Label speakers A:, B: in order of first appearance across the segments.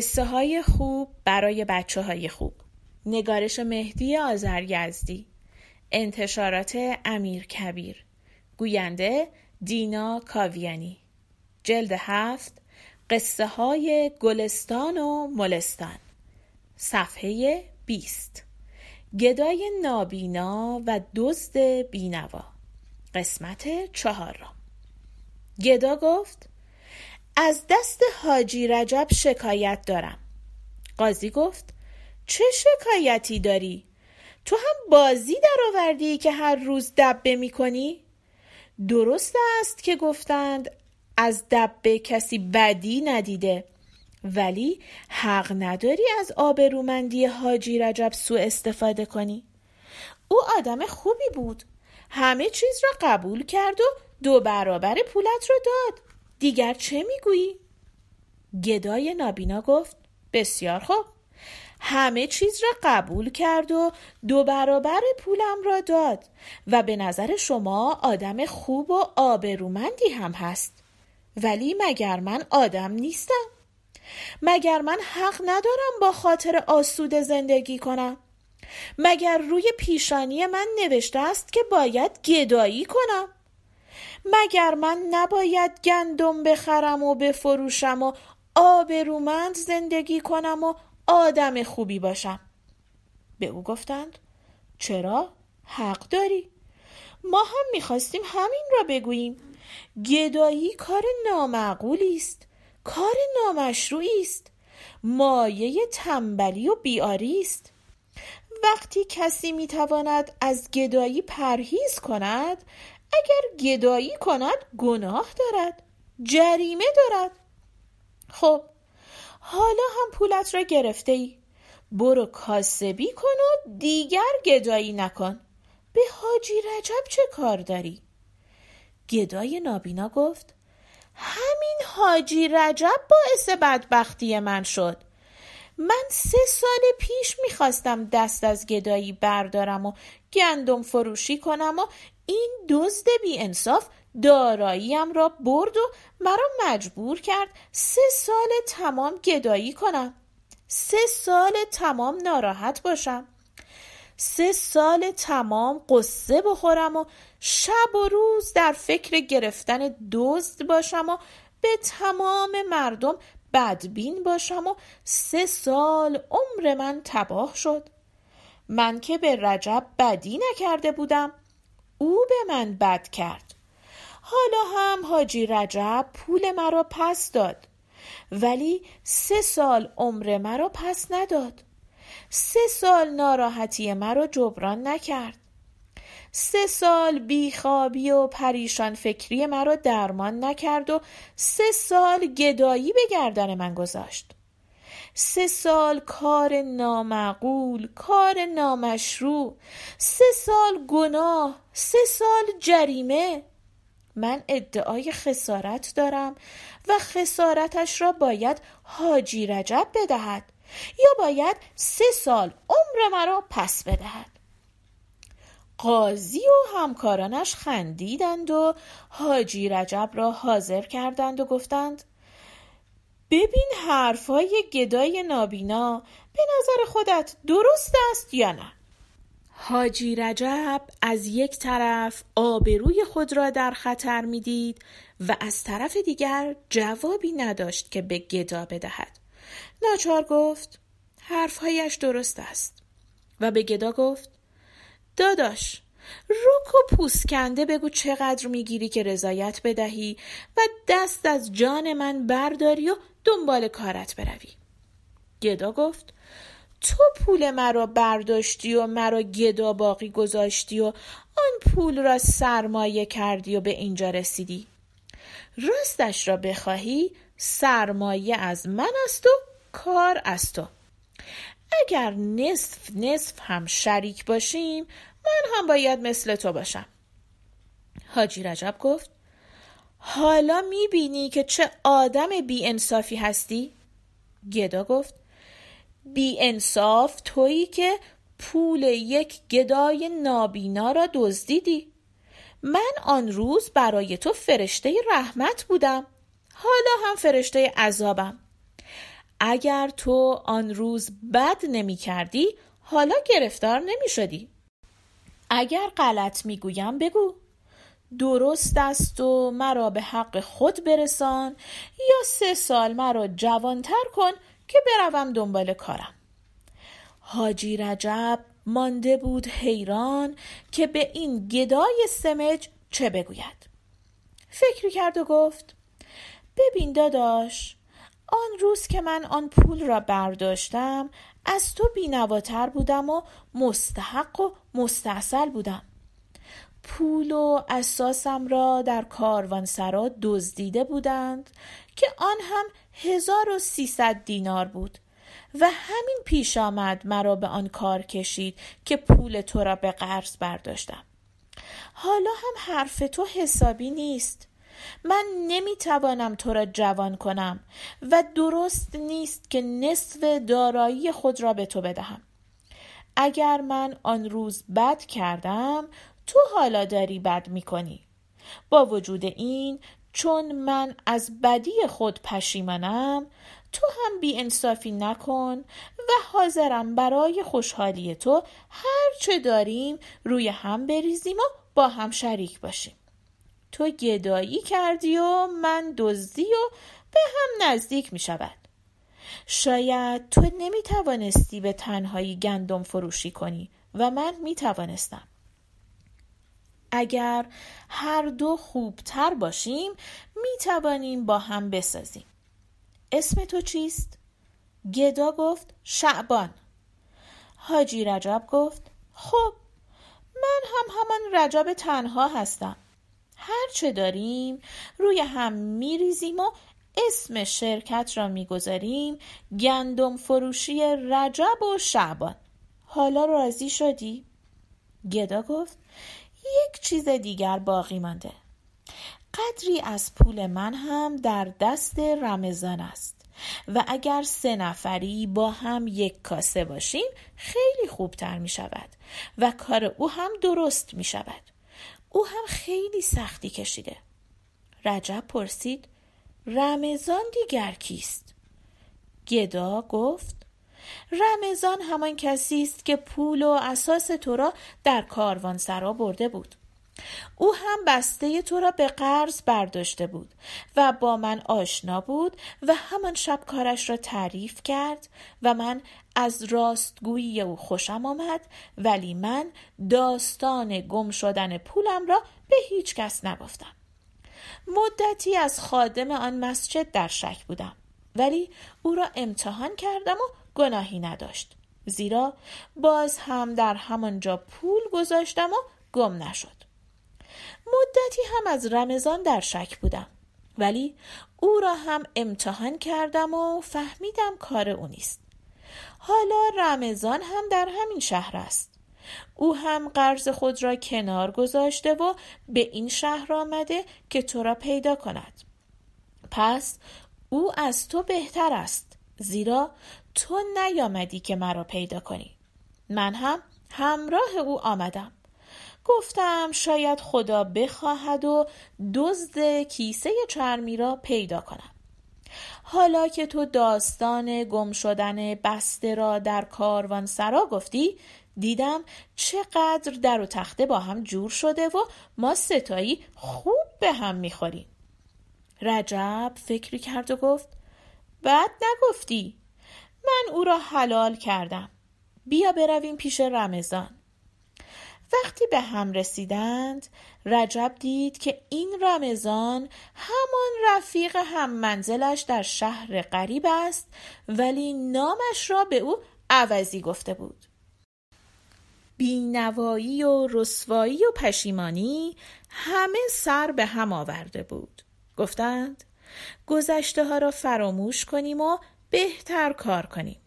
A: قصه های خوب برای بچه های خوب. نگارش مهدی آزرگزدی انتشارات امیر کبیر. گوینده دینا کاویانی. جلد هفت قصه های گلستان و ملستان. صفحه بیست. گدای نابینا و دزد بینوا. قسمت چهارم. گدا گفت از دست حاجی رجب شکایت دارم. قاضی گفت چه شکایتی داری؟ تو هم بازی در آوردی که هر روز دبه می کنی؟ درست است که گفتند از دبه کسی بدی ندیده. ولی حق نداری از آبرومندی حاجی رجب سوء استفاده کنی. او آدم خوبی بود. همه چیز را قبول کرد و دو برابر پولت را داد. دیگر چه می‌گویی؟ گدای نابینا گفت بسیار خوب. همه چیز را قبول کرد و دو برابر پولم را داد و به نظر شما آدم خوب و آبرومندی هم هست. ولی مگر من آدم نیستم؟ مگر من حق ندارم با خاطر آسوده زندگی کنم؟ مگر روی پیشانی من نوشته است که باید گدایی کنم؟ مگر من نباید گندم بخرم و بفروشم و آبرومند زندگی کنم و آدم خوبی باشم؟ به او گفتند چرا؟ حق داری. ما هم می‌خواستیم همین را بگوییم. گدایی کار نامعقولی است کار نامشروعی است مایه تنبلی و بیاری است. وقتی کسی می‌تواند از گدایی پرهیز کند اگر گدایی کند گناه دارد. جریمه دارد. خب حالا هم پولت را گرفته ای برو کاسبی کن و دیگر گدایی نکن. به حاجی رجب چه کار داری؟ گدای نابینا گفت همین حاجی رجب باعث بدبختی من شد. من سه سال پیش می‌خواستم دست از گدایی بردارم و گندم فروشی کنم و این دزد بی انصاف داراییم را برد و مرا مجبور کرد سه سال تمام گدایی کنم. سه سال تمام ناراحت باشم. سه سال تمام قصه بخورم و شب و روز در فکر گرفتن دزد باشم و به تمام مردم بدبین باشم و سه سال عمر من تباه شد. من که به رجب بدی نکرده بودم. او به من بد کرد. حالا هم حاجی رجب پول مرا پس داد ولی سه سال عمر مرا پس نداد. سه سال ناراحتی مرا جبران نکرد. سه سال بیخوابی و پریشان فکری مرا درمان نکرد و سه سال گدایی به گردن من گذاشت. سه سال کار نامعقول کار نامشروع سه سال گناه سه سال جریمه. من ادعای خسارت دارم و خسارتش را باید حاجی رجب بدهد یا باید سه سال عمر مرا پس بدهد. قاضی و همکارانش خندیدند و حاجی رجب را حاضر کردند و گفتند ببین حرفای گدای نابینا به نظر خودت درست است یا نه؟ حاجی رجب از یک طرف آبروی خود را در خطر می‌دید و از طرف دیگر جوابی نداشت که به گدا بدهد. ناچار گفت حرفهایش درست است. و به گدا گفت داداش روک و پوسکنده بگو چقدر می‌گیری که رضایت بدهی و دست از جان من برداری و دنبال کارت بروی. گدا گفت تو پول مرا برداشتی و مرا گدا باقی گذاشتی و آن پول را سرمایه کردی و به اینجا رسیدی. راستش را بخواهی سرمایه از من است و کار از تو. اگر نصف نصف هم شریک باشیم من هم باید مثل تو باشم. حاجی رجب گفت حالا می‌بینی که چه آدم بی انصافی هستی؟ گدا گفت بی انصاف تویی که پول یک گدای نابینا را دزدیدی. من آن روز برای تو فرشته رحمت بودم. حالا هم فرشته عذابم. اگر تو آن روز بد نمی کردی حالا گرفتار نمی شدی اگر غلط می گویم بگو. درست است و مرا به حق خود برسان یا سه سال مرا جوانتر کن که بروم دنبال کارم. حاجی رجب مانده بود حیران که به این گدای سمج چه بگوید. فکری کرد و گفت ببین داداش آن روز که من آن پول را برداشتم از تو بینواتر بودم و مستحق و مستاصل بودم. پول و اساسم را در کاروانسرا دزدیده بودند که آن هم هزار و سیصد دینار بود و همین پیش آمد مرا به آن کار کشید که پول تو را به قرض برداشتم. حالا هم حرف تو حسابی نیست. من نمی‌توانم تو را جوان کنم و درست نیست که نصف دارایی خود را به تو بدهم. اگر من آن روز بد کردم تو حالا داری بد می‌کنی. با وجود این چون من از بدی خود پشیمانم تو هم بی انصافی نکن و حاضرم برای خوشحالی تو هر چه داریم روی هم بریزیم و با هم شریک باشیم. تو گدایی کردی و من دزدی و به هم نزدیک می شود. شاید تو نمی توانستی به تنهایی گندم فروشی کنی و من می توانستم. اگر هر دو خوبتر باشیم می توانیم با هم بسازیم. اسم تو چیست؟ گدا گفت شعبان. حاجی رجب گفت خب من هم همان رجب تنها هستم. هر چه داریم روی هم میریزیم و اسم شرکت را می‌گذاریم. گندم فروشی رجب و شعبان. حالا راضی شدی؟ گدا گفت یک چیز دیگر باقی مانده. قدری از پول من هم در دست رمضان است و اگر سه نفری با هم یک کاسه باشیم خیلی خوبتر می شود و کار او هم درست می شود او هم خیلی سختی کشیده رجب پرسید رمضان دیگر کیست؟ گدا گفت رمضان همان کسی است که پول و اساس تو را در کاروان سرا برده بود او هم بسته تو را به قرض برداشته بود و با من آشنا بود و همان شب کارش را تعریف کرد و من از راستگویی او خوشم آمد ولی من داستان گم شدن پولم را به هیچ کس نگفتم. مدتی از خادم آن مسجد در شک بودم ولی او را امتحان کردم و گناهی نداشت. زیرا باز هم در همانجا پول گذاشتم و گم نشد. مدتی هم از رمضان در شک بودم. ولی او را هم امتحان کردم و فهمیدم کار او نیست. حالا رمضان هم در همین شهر است. او هم قرض خود را کنار گذاشته و به این شهر آمده که تو را پیدا کند. پس او از تو بهتر است زیرا تو نیامدی که مرا پیدا کنی. من هم همراه او آمدم. گفتم شاید خدا بخواهد و دزد کیسه چرمی را پیدا کنم. حالا که تو داستان گم شدن بسته را در کاروان سرا گفتی دیدم چقدر در و تخته با هم جور شده و ما ستایی خوب به هم می‌خوریم. رجب فکری کرد و گفت بعد نگفتی. من او را حلال کردم. بیا برویم پیش رمضان. وقتی به هم رسیدند رجب دید که این رمضان همان رفیق هم منزلش در شهر غریب است ولی نامش را به او عوضی گفته بود. بینوایی و رسوایی و پشیمانی همه سر به هم آورده بود. گفتند گذشته ها را فراموش کنیم و بهتر کار کنیم.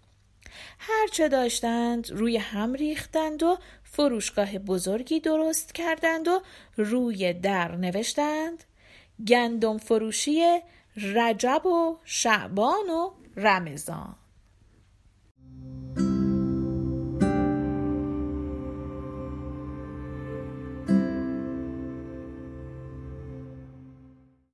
A: هرچه داشتند روی هم ریختند و فروشگاه بزرگی درست کردند و روی در نوشتند گندم فروشی رجب و شعبان و رمضان.